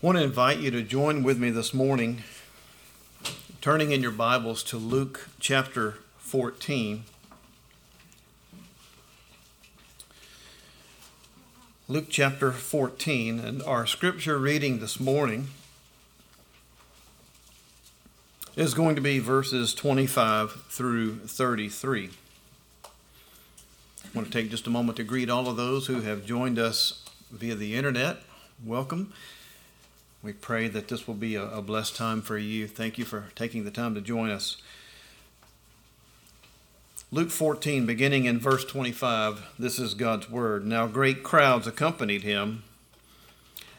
I want to invite you to join with me this morning, turning in your Bibles to Luke chapter 14. Luke chapter 14, and our scripture reading this morning is going to be verses 25 through 33. I want to take just a moment to greet all of those who have joined us via the internet. Welcome. We pray that this will be a, a, blessed time for you. Thank you for taking the time to join us. Luke 14, beginning in verse 25, this is God's word. Now great crowds accompanied him,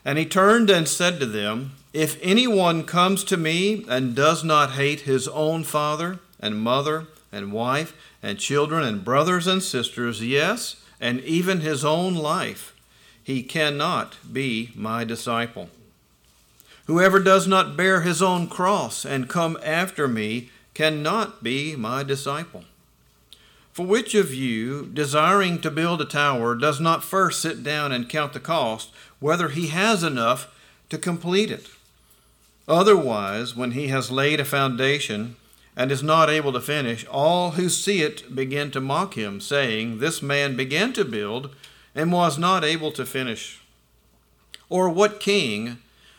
and he turned and said to them, If anyone comes to me and does not hate his own father and mother and wife and children and brothers and sisters, yes, and even his own life, he cannot be my disciple. Whoever does not bear his own cross and come after me cannot be my disciple. For which of you, desiring to build a tower, does not first sit down and count the cost, whether he has enough to complete it? Otherwise, when he has laid a foundation and is not able to finish, all who see it begin to mock him, saying, This man began to build and was not able to finish. Or what king,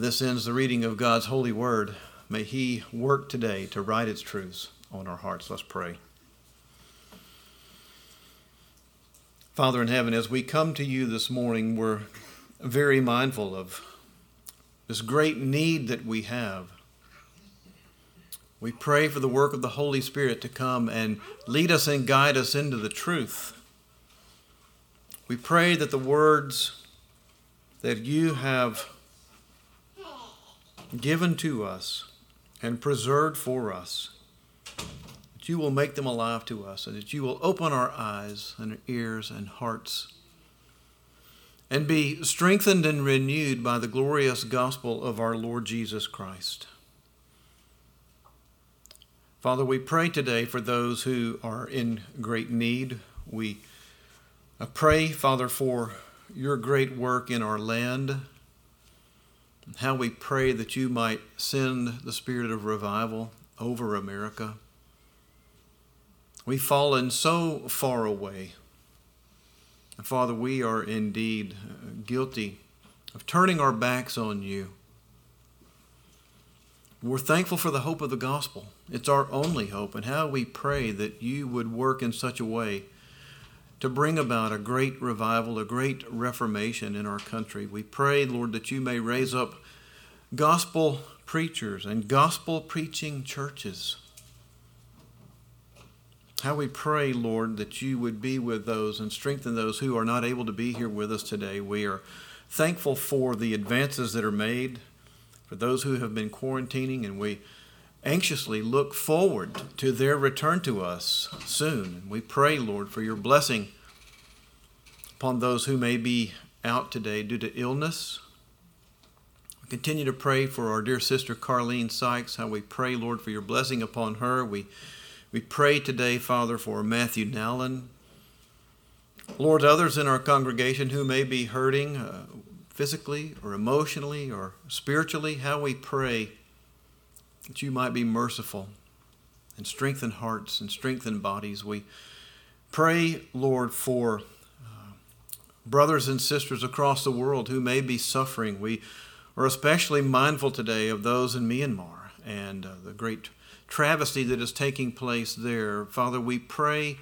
This ends the reading of God's holy word. May He work today to write its truths on our hearts. Let's pray. Father in heaven, as we come to you this morning, we're very mindful of this great need that we have. We pray for the work of the Holy Spirit to come and lead us and guide us into the truth. We pray that the words that you have given to us and preserved for us, that you will make them alive to us, and that you will open our eyes and ears and hearts and be strengthened and renewed by the glorious gospel of our Lord Jesus Christ. Father, we pray today for those who are in great need. We pray, Father, for your great work in our land how we pray that you might send the spirit of revival over America. We've fallen so far away. Father, we are indeed uh, guilty of turning our backs on you. We're thankful for the hope of the gospel. It's our only hope, and how we pray that you would work in such a way to bring about a great revival, a great reformation in our country. We pray, Lord, that you may raise up gospel preachers and gospel preaching churches. How we pray, Lord, that you would be with those and strengthen those who are not able to be here with us today. We are thankful for the advances that are made, for those who have been quarantining, and we anxiously look forward to their return to us soon. We pray, Lord, for your blessing upon those who may be out today due to illness. We continue to pray for our dear sister Carlene Sykes, how we pray, Lord, for your blessing upon her. We, we pray today, Father, for Matthew Nowlin. Lord, others in our congregation who may be hurting uh, physically or emotionally or spiritually, how we pray that you might be merciful and strengthen hearts and strengthen bodies. We pray, Lord, for uh, brothers and sisters across the world who may be suffering. We are especially mindful today of those in Myanmar and uh, the great travesty that is taking place there. Father, we pray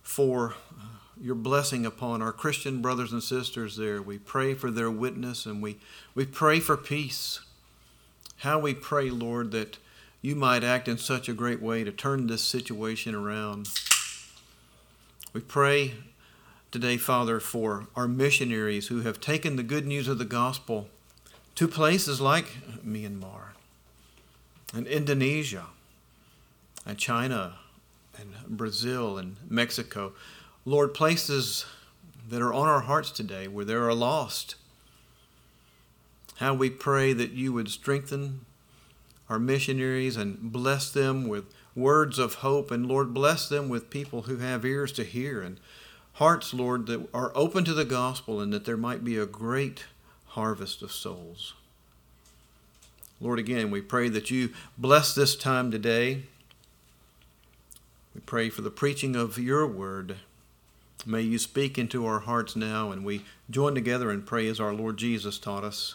for uh, your blessing upon our Christian brothers and sisters there. We pray for their witness and we, we pray for peace. How we pray, Lord, that you might act in such a great way to turn this situation around. We pray today, Father, for our missionaries who have taken the good news of the gospel to places like Myanmar and Indonesia and China and Brazil and Mexico. Lord, places that are on our hearts today where there are lost. How we pray that you would strengthen our missionaries and bless them with words of hope. And Lord, bless them with people who have ears to hear and hearts, Lord, that are open to the gospel and that there might be a great harvest of souls. Lord, again, we pray that you bless this time today. We pray for the preaching of your word. May you speak into our hearts now, and we join together and pray as our Lord Jesus taught us.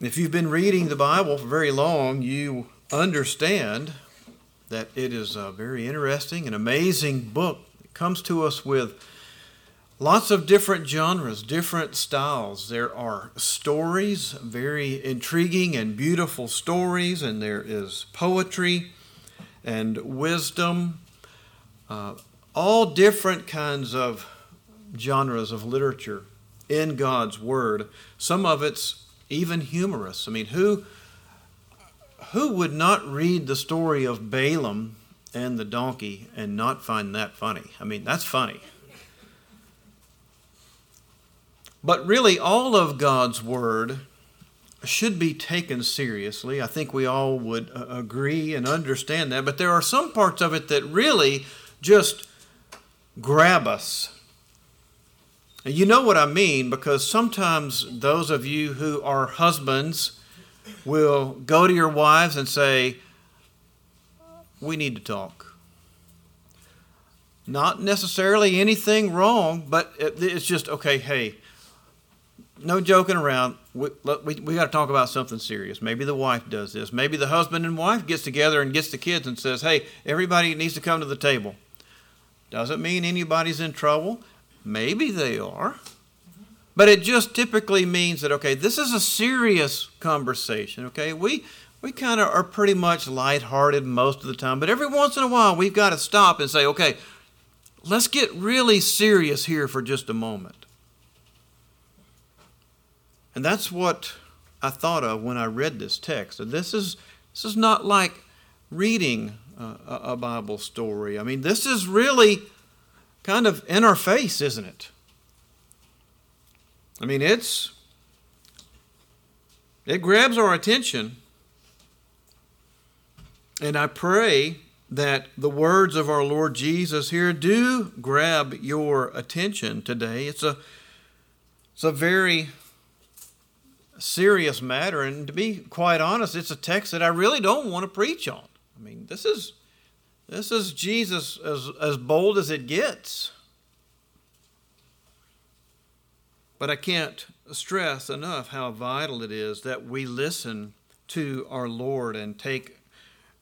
If you've been reading the Bible for very long, you understand that it is a very interesting and amazing book. It comes to us with lots of different genres, different styles. There are stories, very intriguing and beautiful stories, and there is poetry and wisdom, uh, all different kinds of genres of literature in God's Word. Some of it's even humorous. I mean, who who would not read the story of Balaam and the donkey and not find that funny? I mean, that's funny. But really, all of God's Word should be taken seriously. I think we all would uh, agree and understand that. But there are some parts of it that really just grab us you know what I mean because sometimes those of you who are husbands will go to your wives and say, We need to talk. Not necessarily anything wrong, but it's just, okay, hey, no joking around. We, we, we got to talk about something serious. Maybe the wife does this. Maybe the husband and wife gets together and gets the kids and says, hey, everybody needs to come to the table. Doesn't mean anybody's in trouble. Maybe they are. But it just typically means that, okay, this is a serious conversation, okay? We, we kind of are pretty much lighthearted most of the time, but every once in a while we've got to stop and say, okay, let's get really serious here for just a moment. And that's what I thought of when I read this text. This is, this is not like reading a, a Bible story. I mean, this is really kind of in our face, isn't it? I mean, it's it grabs our attention. And I pray that the words of our Lord Jesus here do grab your attention today. It's a it's a very serious matter and to be quite honest, it's a text that I really don't want to preach on. I mean, this is this is Jesus as, as bold as it gets. But I can't stress enough how vital it is that we listen to our Lord and take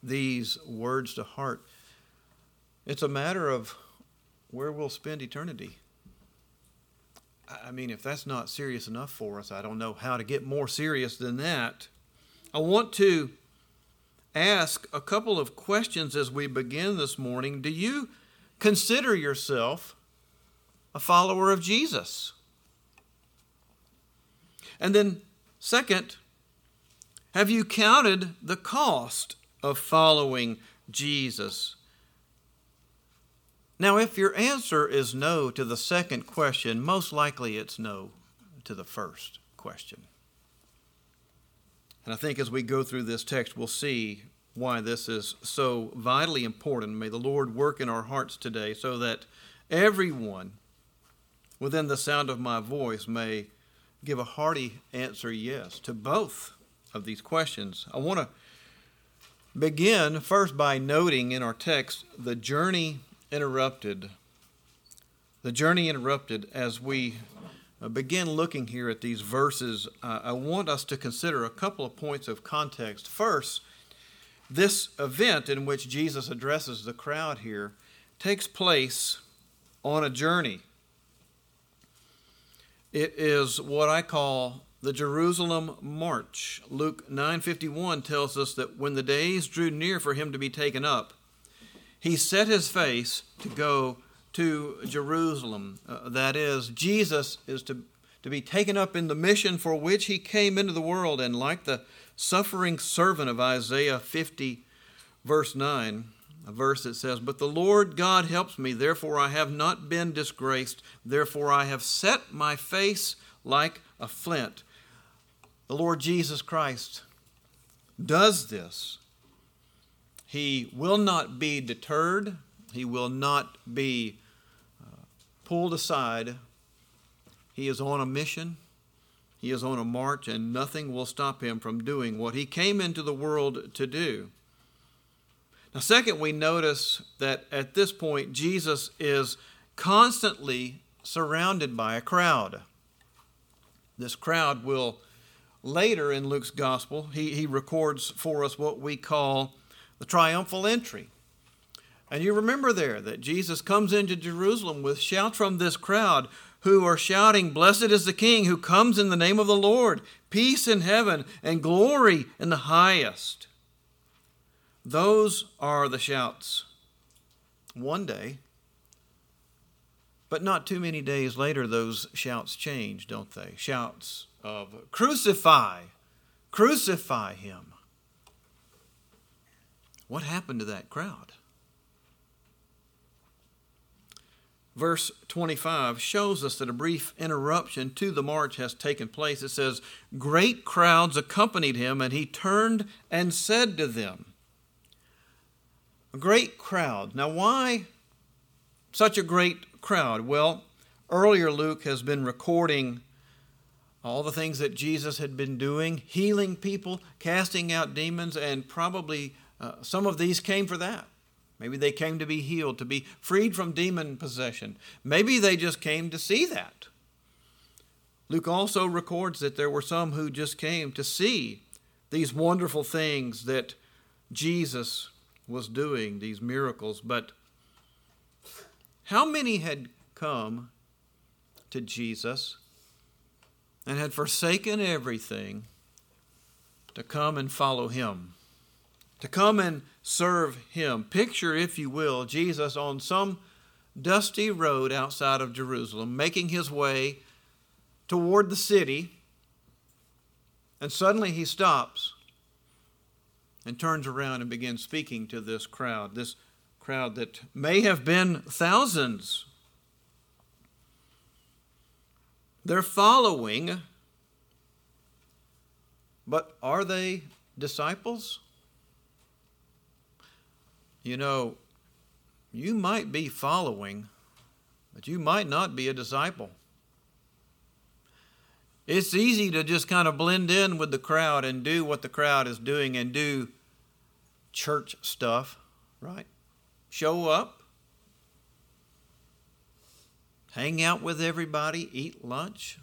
these words to heart. It's a matter of where we'll spend eternity. I mean, if that's not serious enough for us, I don't know how to get more serious than that. I want to ask a couple of questions as we begin this morning. Do you consider yourself a follower of Jesus? And then, second, have you counted the cost of following Jesus? Now, if your answer is no to the second question, most likely it's no to the first question. And I think as we go through this text, we'll see why this is so vitally important. May the Lord work in our hearts today so that everyone within the sound of my voice may give a hearty answer yes to both of these questions. I want to begin first by noting in our text the journey interrupted The journey interrupted as we begin looking here at these verses. Uh, I want us to consider a couple of points of context. First, this event in which Jesus addresses the crowd here takes place on a journey. It is what I call the Jerusalem march. Luke 9:51 tells us that when the days drew near for him to be taken up, he set his face to go to Jerusalem. Uh, that is, Jesus is to, to be taken up in the mission for which he came into the world. And like the suffering servant of Isaiah 50, verse 9, a verse that says, But the Lord God helps me, therefore I have not been disgraced, therefore I have set my face like a flint. The Lord Jesus Christ does this. He will not be deterred, he will not be pulled aside. He is on a mission. He is on a march, and nothing will stop him from doing what he came into the world to do. Now, second, we notice that at this point, Jesus is constantly surrounded by a crowd. This crowd will later in Luke's gospel, he, he records for us what we call the triumphal entry. And you remember there that Jesus comes into Jerusalem with shouts from this crowd who are shouting, Blessed is the King who comes in the name of the Lord, peace in heaven and glory in the highest. Those are the shouts. One day, but not too many days later, those shouts change, don't they? Shouts of crucify, crucify him. What happened to that crowd? Verse 25 shows us that a brief interruption to the march has taken place. It says, Great crowds accompanied him, and he turned and said to them, A great crowd. Now, why such a great crowd? Well, earlier Luke has been recording all the things that Jesus had been doing, healing people, casting out demons, and probably uh, some of these came for that. Maybe they came to be healed, to be freed from demon possession. Maybe they just came to see that. Luke also records that there were some who just came to see these wonderful things that Jesus was doing, these miracles. But how many had come to Jesus and had forsaken everything to come and follow him? To come and serve him. Picture, if you will, Jesus on some dusty road outside of Jerusalem, making his way toward the city, and suddenly he stops and turns around and begins speaking to this crowd, this crowd that may have been thousands. They're following, but are they disciples? You know, you might be following, but you might not be a disciple. It's easy to just kind of blend in with the crowd and do what the crowd is doing and do church stuff, right? Show up, hang out with everybody, eat lunch,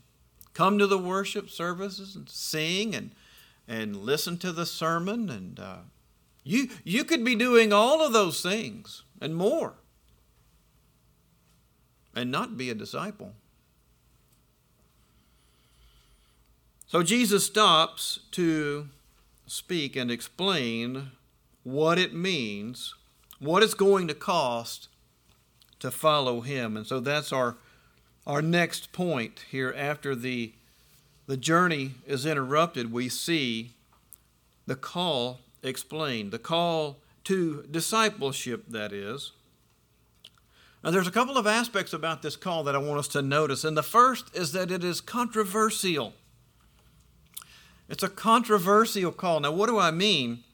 come to the worship services and sing and, and listen to the sermon and uh, you, you could be doing all of those things and more and not be a disciple. So Jesus stops to speak and explain what it means, what it's going to cost to follow him. And so that's our our next point here after the the journey is interrupted, we see the call explained. The call to discipleship, that is. Now, there's a couple of aspects about this call that I want us to notice. And the first is that it is controversial. It's a controversial call. Now, what do I mean?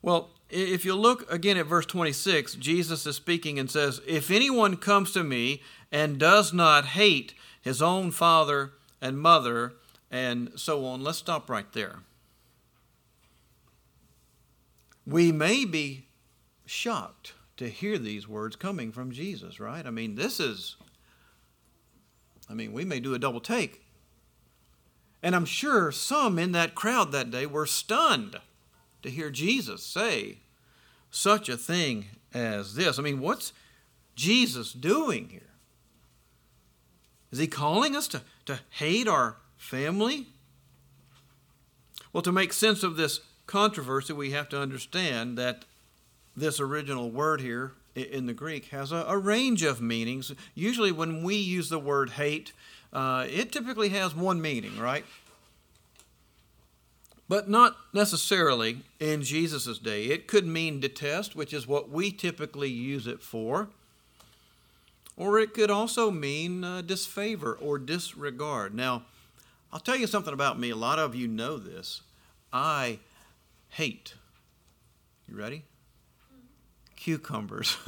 Well, if you look again at verse 26, Jesus is speaking and says, If anyone comes to me and does not hate his own father and mother, and so on, let's stop right there we may be shocked to hear these words coming from Jesus, right? I mean, this is I mean, we may do a double take. And I'm sure some in that crowd that day were stunned to hear Jesus say such a thing as this. I mean, what's Jesus doing here? Is he calling us to, to hate our family? Well, to make sense of this controversy, we have to understand that this original word here in the Greek has a, a range of meanings. Usually, when we use the word hate, uh, it typically has one meaning, right? But not necessarily in Jesus' day. It could mean detest, which is what we typically use it for. Or it could also mean uh, disfavor or disregard. Now, I'll tell you something about me. A lot of you know this. I hate. You ready? Cucumbers.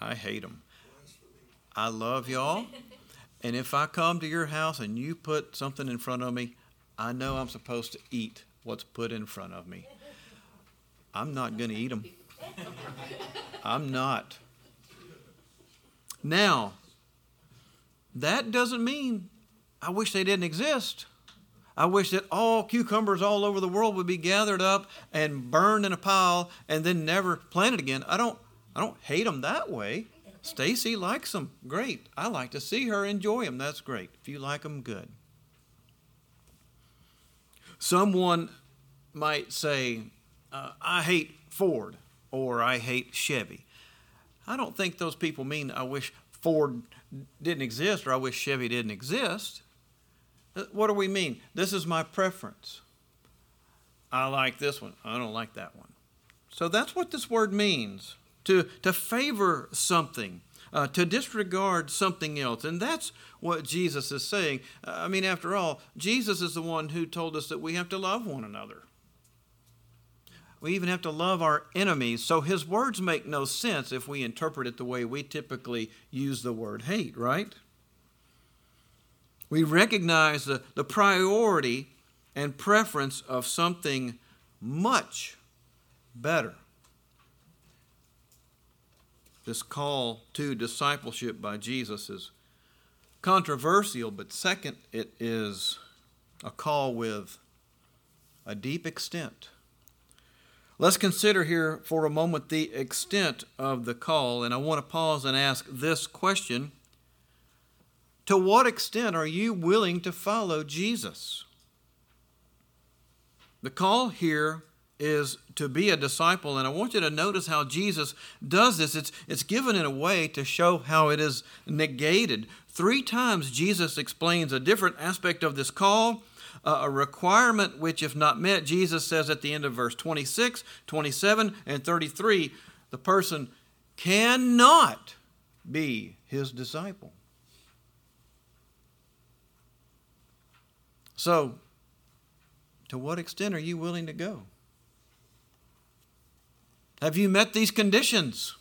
I hate them. I love y'all. And if I come to your house and you put something in front of me, I know I'm supposed to eat what's put in front of me. I'm not going to eat them. I'm not. Now, that doesn't mean I wish they didn't exist. I wish that all cucumbers all over the world would be gathered up and burned in a pile and then never planted again. I don't I don't hate them that way. Stacy likes them. Great. I like to see her enjoy them. That's great. If you like them, good. Someone might say, uh, I hate Ford or I hate Chevy. I don't think those people mean I wish Ford didn't exist or I wish Chevy didn't exist. What do we mean? This is my preference. I like this one. I don't like that one. So that's what this word means to, to favor something, uh, to disregard something else. And that's what Jesus is saying. Uh, I mean, after all, Jesus is the one who told us that we have to love one another. We even have to love our enemies. So his words make no sense if we interpret it the way we typically use the word hate, right? We recognize the, the priority and preference of something much better. This call to discipleship by Jesus is controversial, but second, it is a call with a deep extent. Let's consider here for a moment the extent of the call, and I want to pause and ask this question To what extent are you willing to follow Jesus? The call here is to be a disciple, and I want you to notice how Jesus does this. It's, it's given in a way to show how it is negated. Three times Jesus explains a different aspect of this call uh, a requirement which, if not met, Jesus says at the end of verse 26, 27, and 33, the person cannot be his disciple. So, to what extent are you willing to go? Have you met these conditions?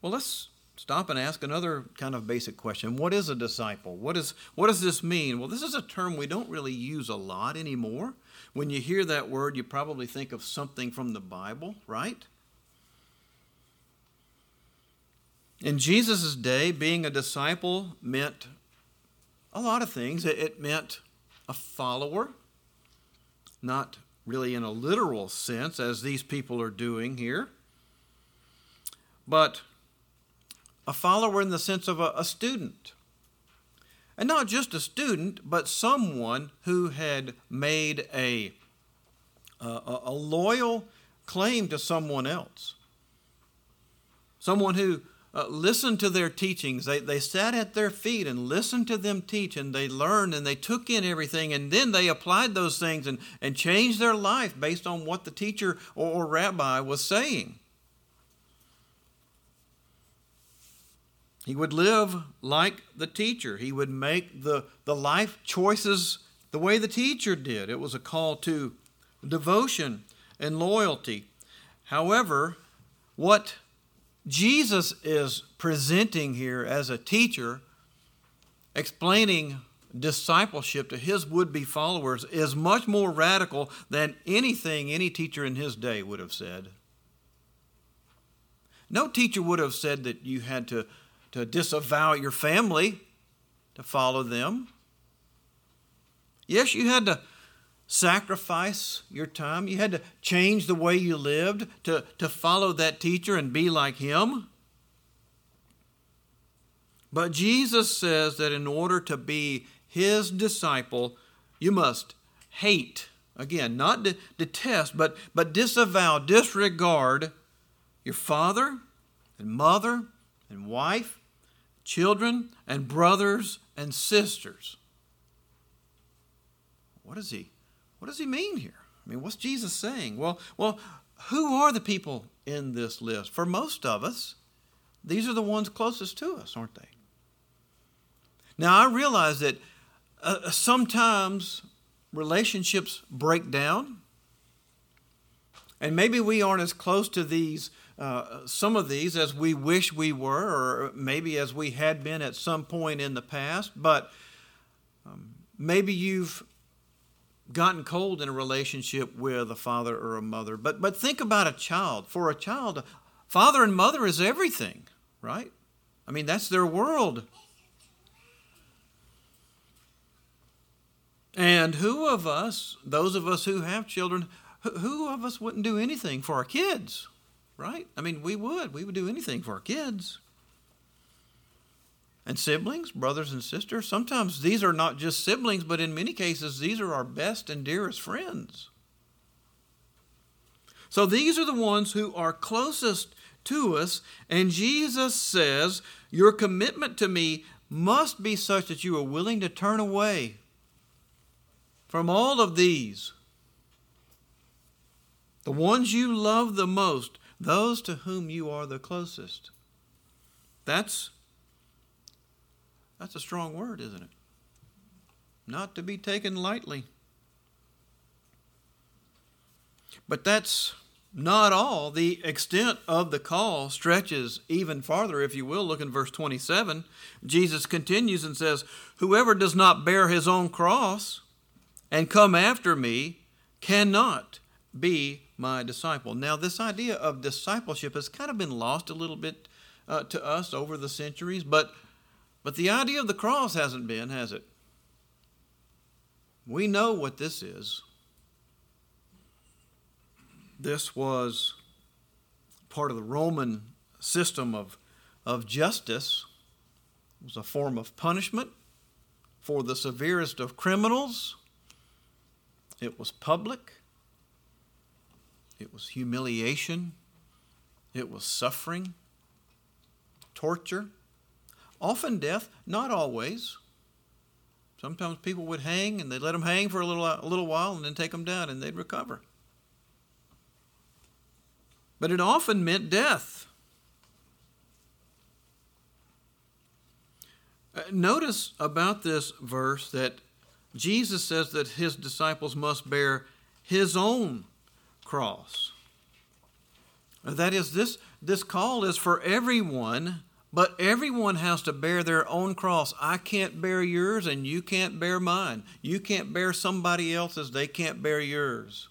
Well, let's stop and ask another kind of basic question. What is a disciple? What, is, what does this mean? Well, this is a term we don't really use a lot anymore. When you hear that word, you probably think of something from the Bible, right? In Jesus' day, being a disciple meant a lot of things. It meant a follower, not really in a literal sense, as these people are doing here, but a follower in the sense of a, a student. And not just a student, but someone who had made a, a, a loyal claim to someone else. Someone who uh, listened to their teachings. They, they sat at their feet and listened to them teach, and they learned and they took in everything, and then they applied those things and, and changed their life based on what the teacher or, or rabbi was saying. He would live like the teacher. He would make the, the life choices the way the teacher did. It was a call to devotion and loyalty. However, what Jesus is presenting here as a teacher, explaining discipleship to his would be followers, is much more radical than anything any teacher in his day would have said. No teacher would have said that you had to to disavow your family to follow them. Yes, you had to sacrifice your time. You had to change the way you lived to, to follow that teacher and be like him. But Jesus says that in order to be his disciple, you must hate. Again, not de- detest, but, but disavow, disregard your father and mother and wife, children and brothers and sisters. What is he what does he mean here? I mean, what's Jesus saying? Well, well, who are the people in this list? For most of us, these are the ones closest to us, aren't they? Now, I realize that uh, sometimes relationships break down, and maybe we aren't as close to these, uh, some of these, as we wish we were, or maybe as we had been at some point in the past, but um, maybe you've gotten cold in a relationship with a father or a mother. But but think about a child. For a child, father and mother is everything, right? I mean, that's their world. And who of us, those of us who have children, who of us wouldn't do anything for our kids, right? I mean, we would. We would do anything for our kids. And siblings, brothers and sisters, sometimes these are not just siblings, but in many cases, these are our best and dearest friends. So these are the ones who are closest to us, and Jesus says, Your commitment to me must be such that you are willing to turn away from all of these. The ones you love the most, those to whom you are the closest. That's that's a strong word, isn't it? Not to be taken lightly. But that's not all. The extent of the call stretches even farther, if you will. Look in verse 27. Jesus continues and says, Whoever does not bear his own cross and come after me cannot be my disciple. Now, this idea of discipleship has kind of been lost a little bit uh, to us over the centuries, but, but the idea of the cross hasn't been, has it? We know what this is. This was part of the Roman system of, of justice. It was a form of punishment for the severest of criminals it was public, it was humiliation, it was suffering, torture, often death, not always. Sometimes people would hang and they'd let them hang for a little, a little while and then take them down and they'd recover. But it often meant death. Uh, notice about this verse that Jesus says that his disciples must bear his own cross. That is, this, this call is for everyone, but everyone has to bear their own cross. I can't bear yours, and you can't bear mine. You can't bear somebody else's, they can't bear yours.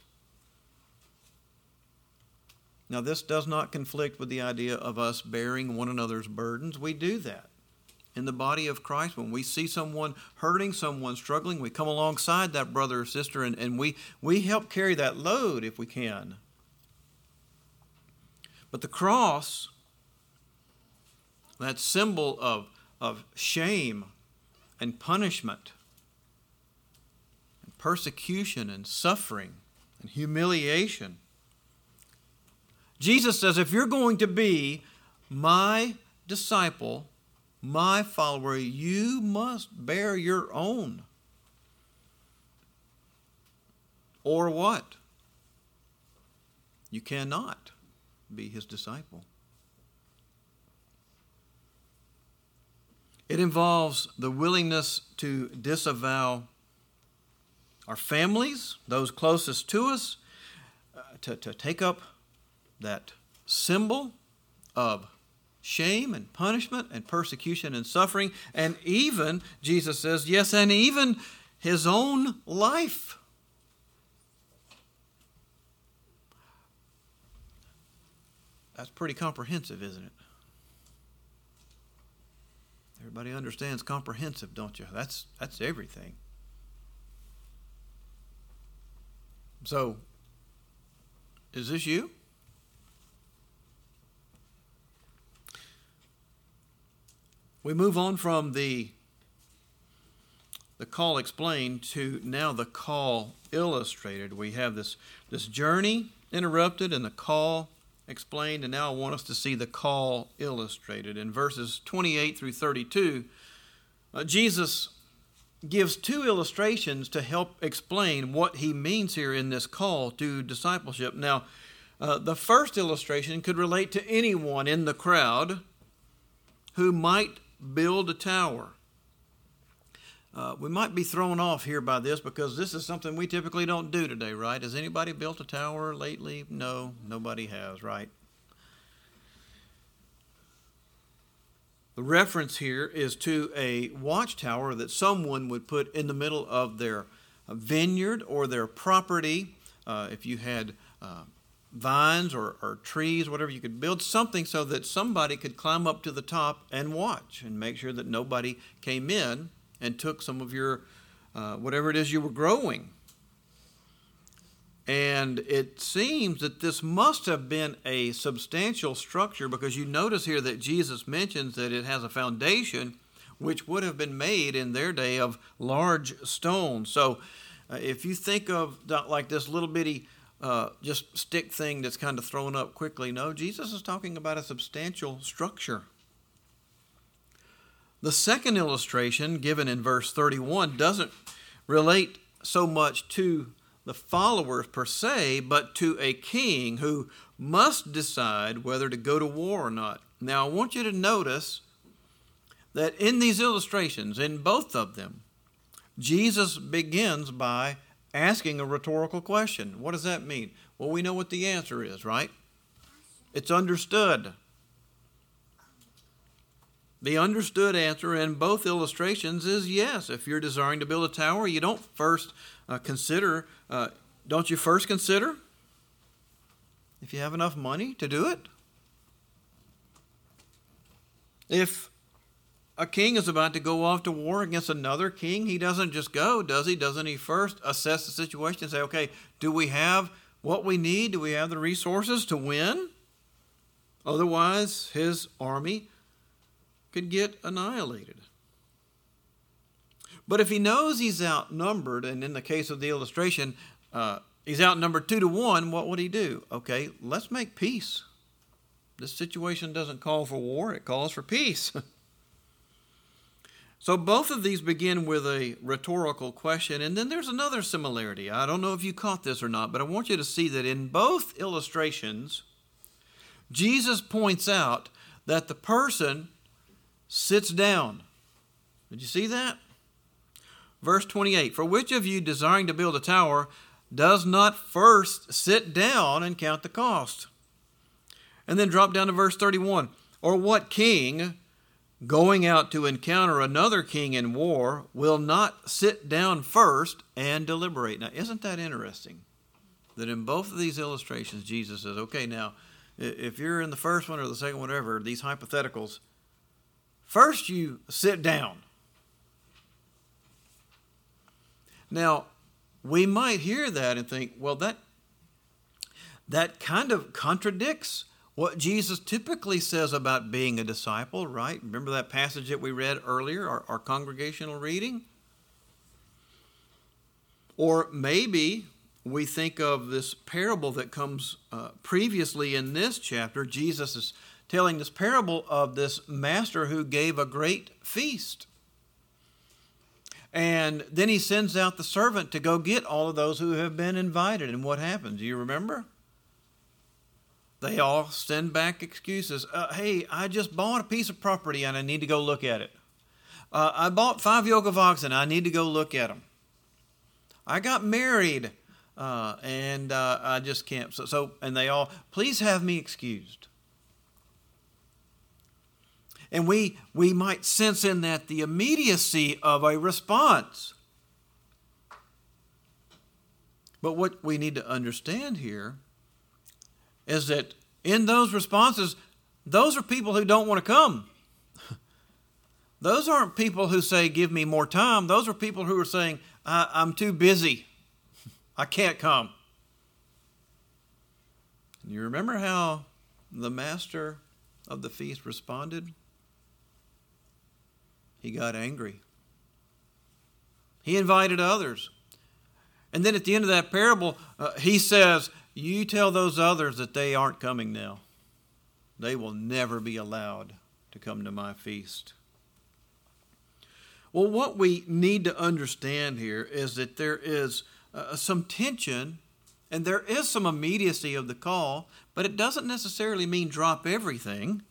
Now, this does not conflict with the idea of us bearing one another's burdens. We do that in the body of Christ. When we see someone hurting, someone struggling, we come alongside that brother or sister and, and we, we help carry that load if we can. But the cross, that symbol of, of shame and punishment, and persecution and suffering and humiliation. Jesus says, if you're going to be my disciple, my follower, you must bear your own. Or what? You cannot be his disciple. It involves the willingness to disavow our families, those closest to us, uh, to, to take up that symbol of shame and punishment and persecution and suffering, and even, Jesus says, yes, and even his own life. That's pretty comprehensive, isn't it? Everybody understands comprehensive, don't you? That's that's everything. So, is this you? We move on from the the call explained to now the call illustrated. We have this this journey interrupted and the call explained, and now I want us to see the call illustrated. In verses 28 through 32, uh, Jesus gives two illustrations to help explain what he means here in this call to discipleship. Now, uh, the first illustration could relate to anyone in the crowd who might build a tower. Uh, we might be thrown off here by this because this is something we typically don't do today, right? Has anybody built a tower lately? No, nobody has, right? The reference here is to a watchtower that someone would put in the middle of their vineyard or their property. Uh, if you had uh, vines or, or trees, whatever, you could build something so that somebody could climb up to the top and watch and make sure that nobody came in and took some of your uh, whatever it is you were growing. And it seems that this must have been a substantial structure because you notice here that Jesus mentions that it has a foundation which would have been made in their day of large stones. So uh, if you think of like this little bitty uh, just stick thing that's kind of thrown up quickly, no, Jesus is talking about a substantial structure. The second illustration given in verse 31 doesn't relate so much to the followers per se, but to a king who must decide whether to go to war or not. Now, I want you to notice that in these illustrations, in both of them, Jesus begins by asking a rhetorical question. What does that mean? Well, we know what the answer is, right? It's understood. The understood answer in both illustrations is yes. If you're desiring to build a tower, you don't first uh, consider, uh, don't you first consider if you have enough money to do it? If a king is about to go off to war against another king, he doesn't just go, does he? Doesn't he first assess the situation and say, okay, do we have what we need? Do we have the resources to win? Otherwise, his army could get annihilated. But if he knows he's outnumbered, and in the case of the illustration, uh, he's outnumbered two to one, what would he do? Okay, let's make peace. This situation doesn't call for war, it calls for peace. so both of these begin with a rhetorical question, and then there's another similarity. I don't know if you caught this or not, but I want you to see that in both illustrations, Jesus points out that the person sits down. Did you see that? Verse 28 For which of you desiring to build a tower does not first sit down and count the cost? And then drop down to verse 31 Or what king, going out to encounter another king in war, will not sit down first and deliberate? Now, isn't that interesting? That in both of these illustrations, Jesus says, okay, now, if you're in the first one or the second, whatever, these hypotheticals, First, you sit down. Now, we might hear that and think, well, that, that kind of contradicts what Jesus typically says about being a disciple, right? Remember that passage that we read earlier, our, our congregational reading? Or maybe we think of this parable that comes uh, previously in this chapter. Jesus is telling this parable of this master who gave a great feast. And then he sends out the servant to go get all of those who have been invited. And what happens? Do you remember? They all send back excuses. Uh, hey, I just bought a piece of property and I need to go look at it. Uh, I bought five yoke of oxen. I need to go look at them. I got married uh, and uh, I just can't. So, so, and they all, please have me excused. And we, we might sense in that the immediacy of a response. But what we need to understand here is that in those responses, those are people who don't want to come. those aren't people who say, Give me more time. Those are people who are saying, I'm too busy. I can't come. You remember how the master of the feast responded? He got angry. He invited others. And then at the end of that parable, uh, he says, You tell those others that they aren't coming now. They will never be allowed to come to my feast. Well, what we need to understand here is that there is uh, some tension and there is some immediacy of the call, but it doesn't necessarily mean drop everything.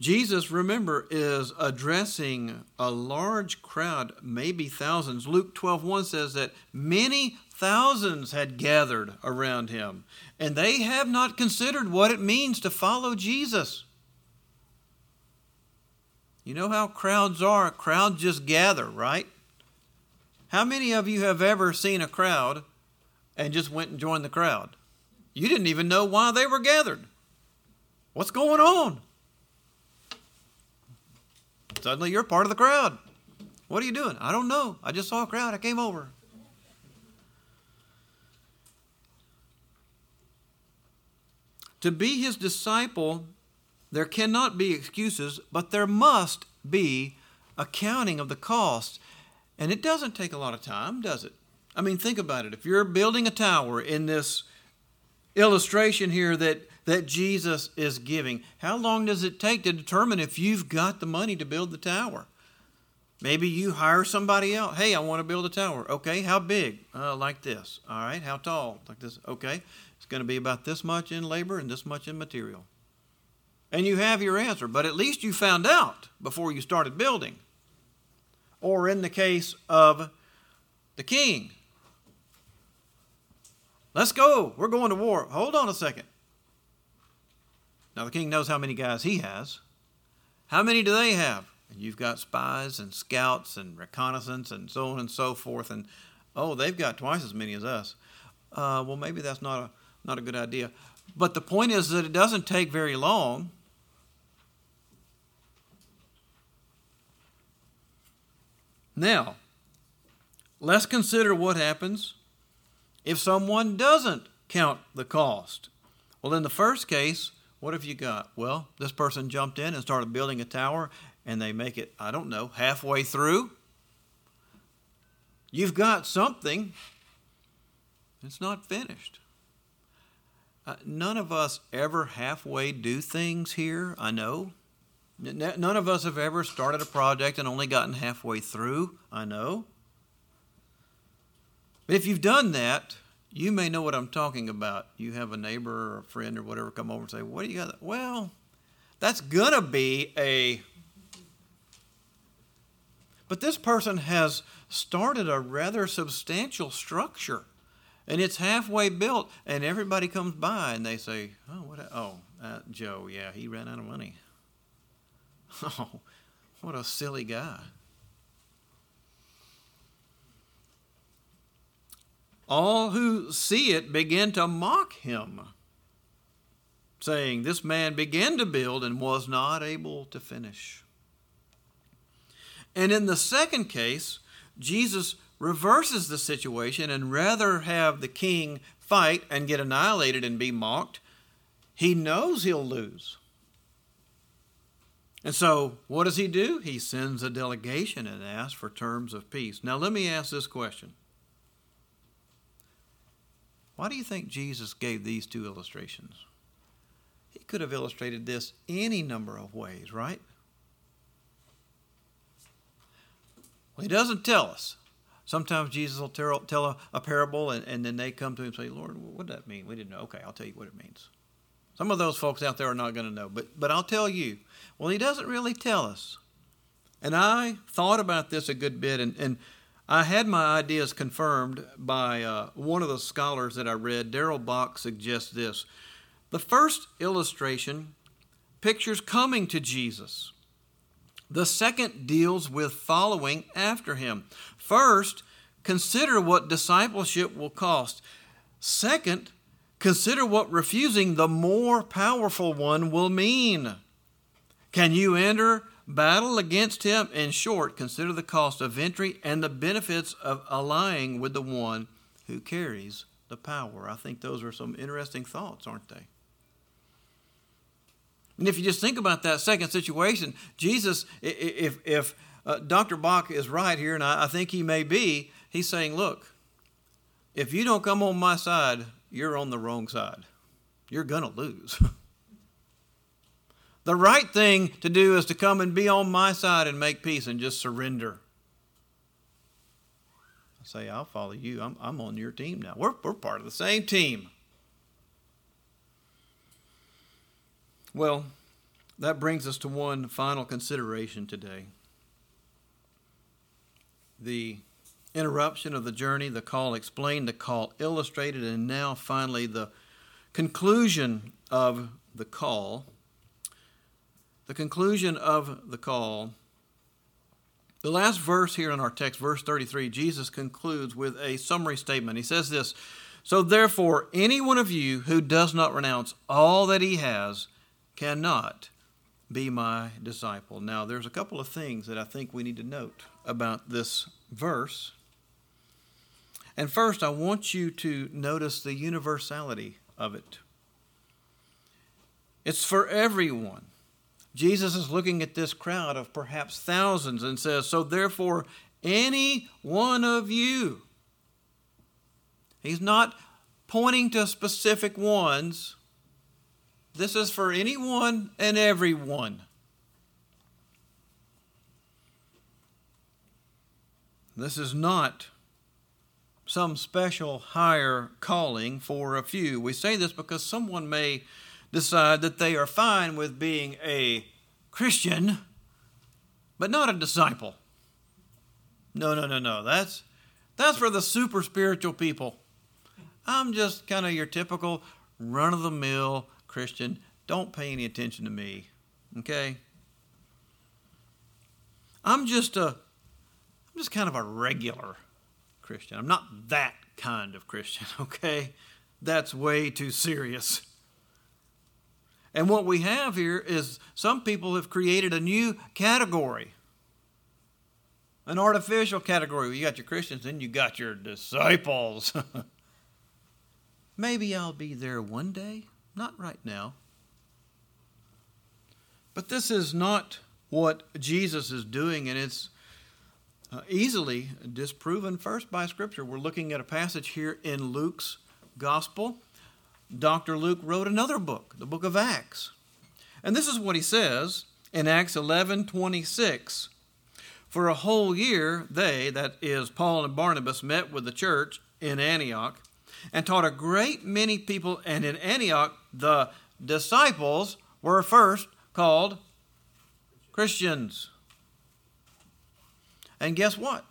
Jesus, remember, is addressing a large crowd, maybe thousands. Luke 12 1 says that many thousands had gathered around him, and they have not considered what it means to follow Jesus. You know how crowds are. Crowds just gather, right? How many of you have ever seen a crowd and just went and joined the crowd? You didn't even know why they were gathered. What's going on? Suddenly you're part of the crowd. What are you doing? I don't know. I just saw a crowd. I came over. To be his disciple there cannot be excuses, but there must be accounting of the cost. And it doesn't take a lot of time, does it? I mean, think about it. If you're building a tower in this illustration here that, that Jesus is giving, how long does it take to determine if you've got the money to build the tower? Maybe you hire somebody else. Hey, I want to build a tower. Okay, how big? Uh, like this. All right, how tall? Like this. Okay, it's going to be about this much in labor and this much in material and you have your answer. But at least you found out before you started building. Or in the case of the king, let's go. We're going to war. Hold on a second. Now, the king knows how many guys he has. How many do they have? And you've got spies and scouts and reconnaissance and so on and so forth. And oh, they've got twice as many as us. Uh, well, maybe that's not a, not a good idea. But the point is that it doesn't take very long Now, let's consider what happens if someone doesn't count the cost. Well, in the first case, what have you got? Well, this person jumped in and started building a tower, and they make it, I don't know, halfway through. You've got something, it's not finished. Uh, none of us ever halfway do things here, I know. None of us have ever started a project and only gotten halfway through, I know. But if you've done that, you may know what I'm talking about. You have a neighbor or a friend or whatever come over and say, What do you got? Well, that's going to be a. But this person has started a rather substantial structure and it's halfway built, and everybody comes by and they say, Oh, what? A, Oh, uh, Joe, yeah, he ran out of money. Oh, what a silly guy. All who see it begin to mock him, saying, This man began to build and was not able to finish. And in the second case, Jesus reverses the situation and rather have the king fight and get annihilated and be mocked, he knows he'll lose. And so, what does he do? He sends a delegation and asks for terms of peace. Now, let me ask this question Why do you think Jesus gave these two illustrations? He could have illustrated this any number of ways, right? Well, he doesn't tell us. Sometimes Jesus will tell, tell a, a, parable and, and then they come to him and say, Lord, what does that mean? We didn't know. Okay, I'll tell you what it means. Some of those folks out there are not going to know, but, but I'll tell you. Well, he doesn't really tell us. And I thought about this a good bit, and, and I had my ideas confirmed by uh, one of the scholars that I read. Darrell Bock suggests this. The first illustration pictures coming to Jesus. The second deals with following after him. First, consider what discipleship will cost. Second, consider what refusing the more powerful one will mean. Can you enter battle against him? In short, consider the cost of entry and the benefits of allying with the one who carries the power. I think those are some interesting thoughts, aren't they? And if you just think about that second situation, Jesus, if, if uh, Dr. Bock is right here, and I, I think he may be, he's saying, look, if you don't come on my side, you're on the wrong side. You're going to lose. the right thing to do is to come and be on my side and make peace and just surrender. I say, I'll follow you. I'm, I'm on your team now. We're, we're part of the same team. Well, that brings us to one final consideration today. The interruption of the journey, the call explained, the call illustrated, and now finally the conclusion of the call. The conclusion of the call. The last verse here in our text, verse 33, Jesus concludes with a summary statement. He says this So therefore, any one of you who does not renounce all that he has cannot be my disciple. Now, there's a couple of things that I think we need to note about this verse. And first, I want you to notice the universality of it. It's for everyone. Jesus is looking at this crowd of perhaps thousands and says, So therefore, any one of you. He's not pointing to specific ones, this is for anyone and everyone. This is not some special higher calling for a few. We say this because someone may decide that they are fine with being a Christian, but not a disciple. No, no, no, no. That's that's for the super spiritual people. I'm just kind of your typical run of the mill Christian, don't pay any attention to me. Okay? I'm just a I'm just kind of a regular Christian. I'm not that kind of Christian, okay? That's way too serious. And what we have here is some people have created a new category. An artificial category. You got your Christians, then you got your disciples. Maybe I'll be there one day. Not right now. But this is not what Jesus is doing, and it's uh, easily disproven first by Scripture. We're looking at a passage here in Luke's Gospel. Dr. Luke wrote another book, the book of Acts. And this is what he says in Acts 11 26. For a whole year, they, that is, Paul and Barnabas, met with the church in Antioch and taught a great many people. And in Antioch, the disciples were first called Christians. And guess what?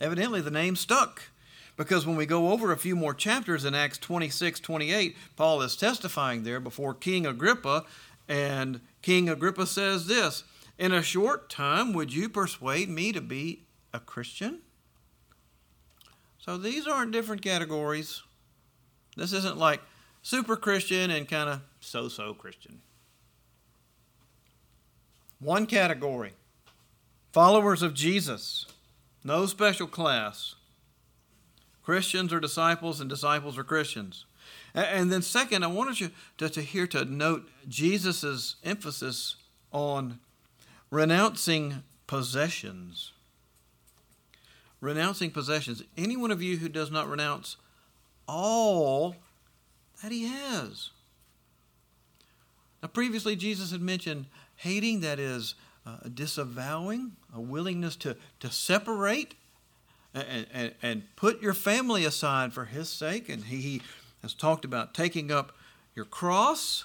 Evidently, the name stuck. Because when we go over a few more chapters in Acts 26 28, Paul is testifying there before King Agrippa, and King Agrippa says this In a short time, would you persuade me to be a Christian? So these aren't different categories. This isn't like super Christian and kind of so so Christian. One category followers of Jesus, no special class. Christians are disciples, and disciples are Christians. And then, second, I wanted you to, to hear to note Jesus' emphasis on renouncing possessions renouncing possessions. Any one of you who does not renounce all that he has. Now, previously, Jesus had mentioned hating, that is, uh, disavowing, a willingness to, to separate and, and, and put your family aside for his sake. And he, he has talked about taking up your cross.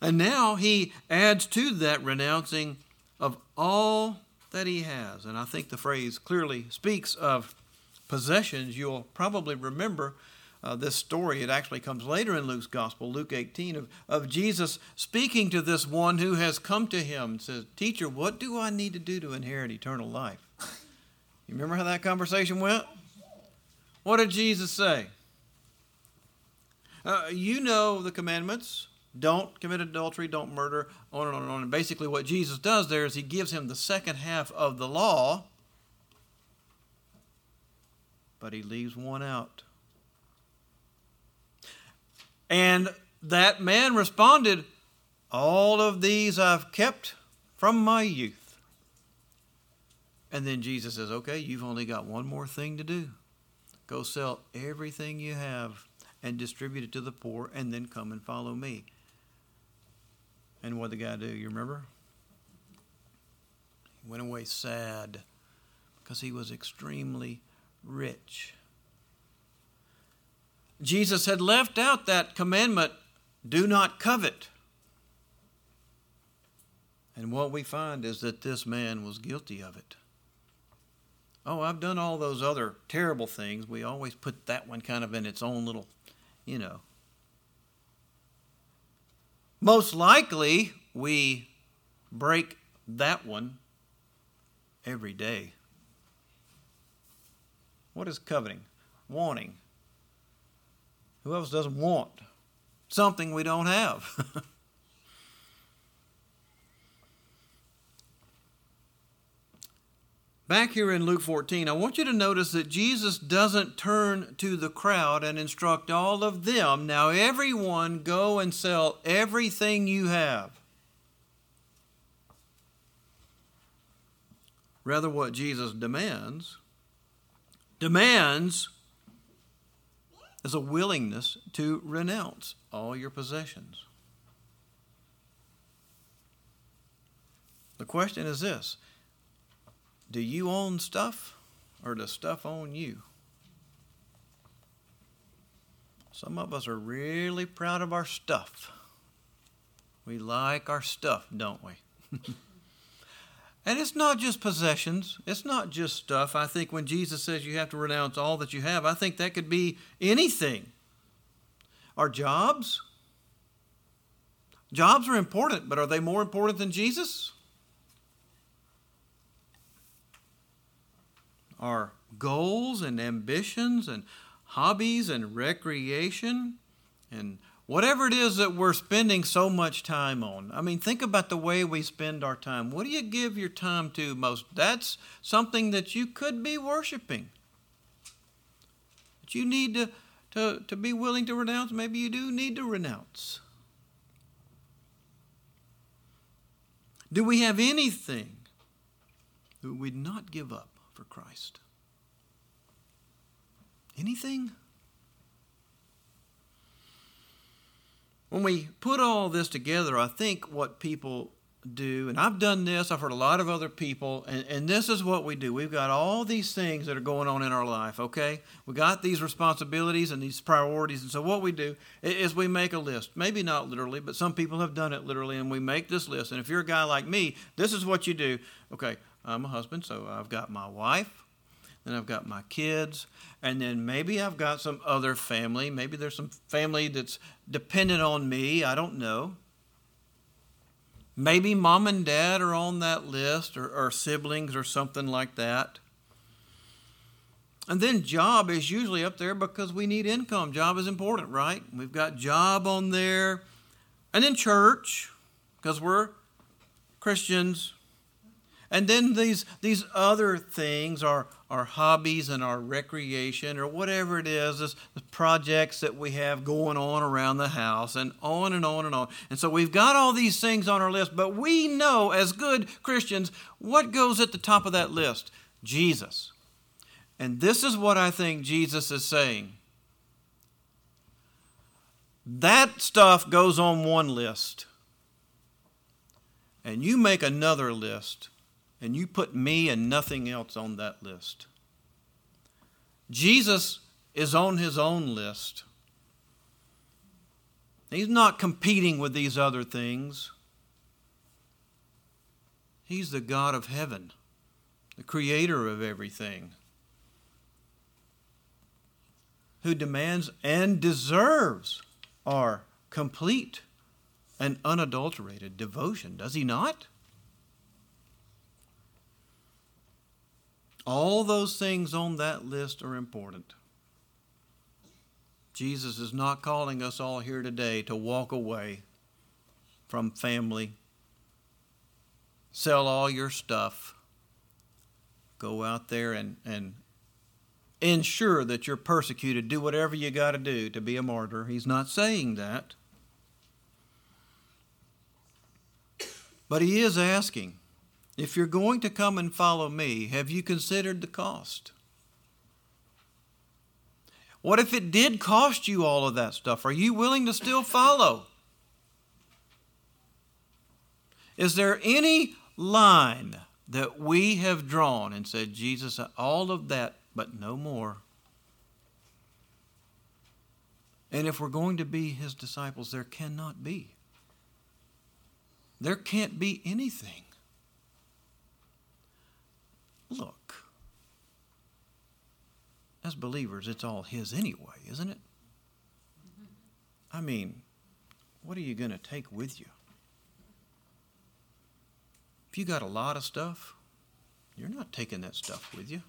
And now he adds to that renouncing of all that he has. And I think the phrase clearly speaks of possessions. You'll probably remember uh, this story. It actually comes later in Luke's gospel, Luke 18, of, of Jesus speaking to this one who has come to him and says, Teacher, what do I need to do to inherit eternal life? You remember how that conversation went? What did Jesus say? Uh, you know the commandments. Don't commit adultery, don't murder, on and on and on. And basically, what Jesus does there is he gives him the second half of the law, but he leaves one out. And that man responded, All of these I've kept from my youth. And then Jesus says, Okay, you've only got one more thing to do. Go sell everything you have and distribute it to the poor, and then come and follow me. And what did the guy do? You remember? He went away sad because he was extremely rich. Jesus had left out that commandment do not covet. And what we find is that this man was guilty of it. Oh, I've done all those other terrible things. We always put that one kind of in its own little, you know. Most likely, we break that one every day. What is coveting? Wanting. Who else doesn't want something we don't have? Back here in Luke 14, I want you to notice that Jesus doesn't turn to the crowd and instruct all of them, now everyone go and sell everything you have. Rather, what Jesus demands demands is a willingness to renounce all your possessions. The question is this do you own stuff or does stuff own you? Some of us are really proud of our stuff. We like our stuff, don't we? and it's not just possessions, it's not just stuff. I think when Jesus says you have to renounce all that you have, I think that could be anything. Our jobs? Jobs are important, but are they more important than Jesus? Our goals and ambitions and hobbies and recreation and whatever it is that we're spending so much time on. I mean, think about the way we spend our time. What do you give your time to most? That's something that you could be worshiping. That you need to, to, to be willing to renounce. Maybe you do need to renounce. Do we have anything that we'd not give up? For Christ? Anything? When we put all this together, I think what people do, and I've done this, I've heard a lot of other people, and, and this is what we do. We've got all these things that are going on in our life, okay? We got these responsibilities and these priorities, and so what we do is we make a list. Maybe not literally, but some people have done it literally, and we make this list. And if you're a guy like me, this is what you do. Okay, Uh, I'm a husband, so I've got my wife, then I've got my kids, and then maybe I've got some other family. Maybe there's some family that's dependent on me. I don't know. Maybe mom and dad are on that list, or, or siblings, or something like that. And then job is usually up there because we need income. Job is important, right? We've got job on there. And then church, because we're Christians. And then these, these other things are our hobbies and our recreation or whatever it is, this, the projects that we have going on around the house and on and on and on. And so we've got all these things on our list, but we know as good Christians what goes at the top of that list Jesus. And this is what I think Jesus is saying. That stuff goes on one list, and you make another list and you put me and nothing else on that list. Jesus is on his own list. He's not competing with these other things. He's the God of heaven, the creator of everything, who demands and deserves our complete and unadulterated devotion, does he not? All those things on that list are important. Jesus is not calling us all here today to walk away from family, sell all your stuff, go out there and, and ensure that you're persecuted, do whatever you got to do to be a martyr. He's not saying that. But he is asking, if you're going to come and follow me, have you considered the cost? What if it did cost you all of that stuff? Are you willing to still follow? Is there any line that we have drawn and said, Jesus, all of that, but no more? And if we're going to be his disciples, there cannot be. There can't be anything. Look, as believers, it's all his anyway, isn't it? I mean, what are you going to take with you? If you got a lot of stuff, you're not taking that stuff with you.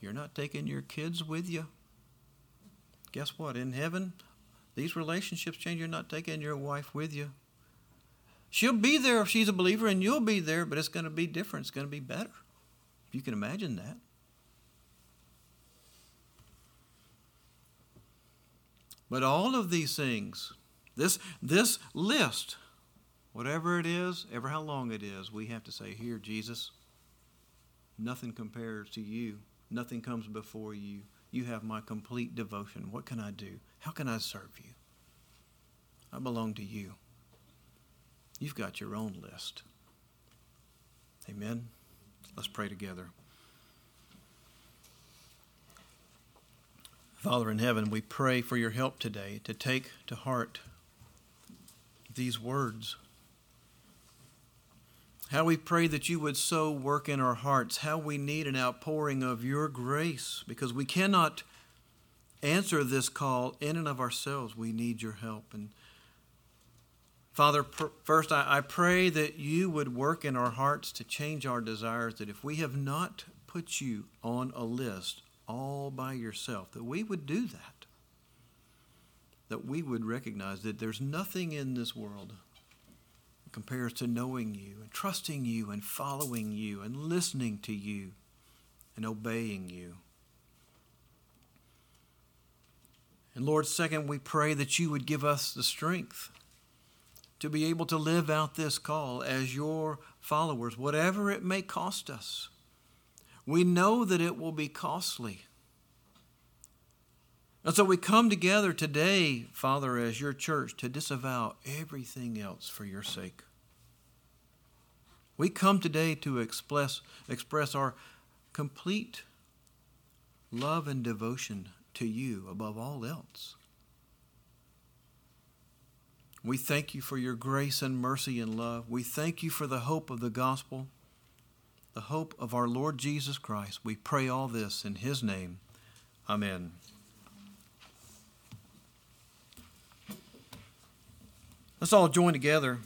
You're not taking your kids with you. Guess what? In heaven, these relationships change. You're not taking your wife with you. She'll be there if she's a believer, and you'll be there, but it's going to be different. It's going to be better. If you can imagine that. But all of these things, this, this list, whatever it is, ever how long it is, we have to say, Here, Jesus, nothing compares to you. Nothing comes before you. You have my complete devotion. What can I do? How can I serve you? I belong to you. You've got your own list. Amen. Let's pray together. Father in heaven, we pray for your help today to take to heart these words. How we pray that you would so work in our hearts, how we need an outpouring of your grace, because we cannot answer this call in and of ourselves. We need your help. And Father, first I, pray that you would work in our hearts to change our desires, that if we have not put you on a list all by yourself, that we would do that. That we would recognize that there's nothing in this world that compares to knowing you and trusting you and following you and listening to you and obeying you. And Lord, second, we pray that you would give us the strength to be able to live out this call as your followers, whatever it may cost us. We know that it will be costly. And so we come together today, Father, as your church, to disavow everything else for your sake. We come today to express, express our complete love and devotion to you above all else. We thank you for your grace and mercy and love. We thank you for the hope of the gospel the hope of our Lord Jesus Christ. We pray all this in His name. Amen. Let's all join together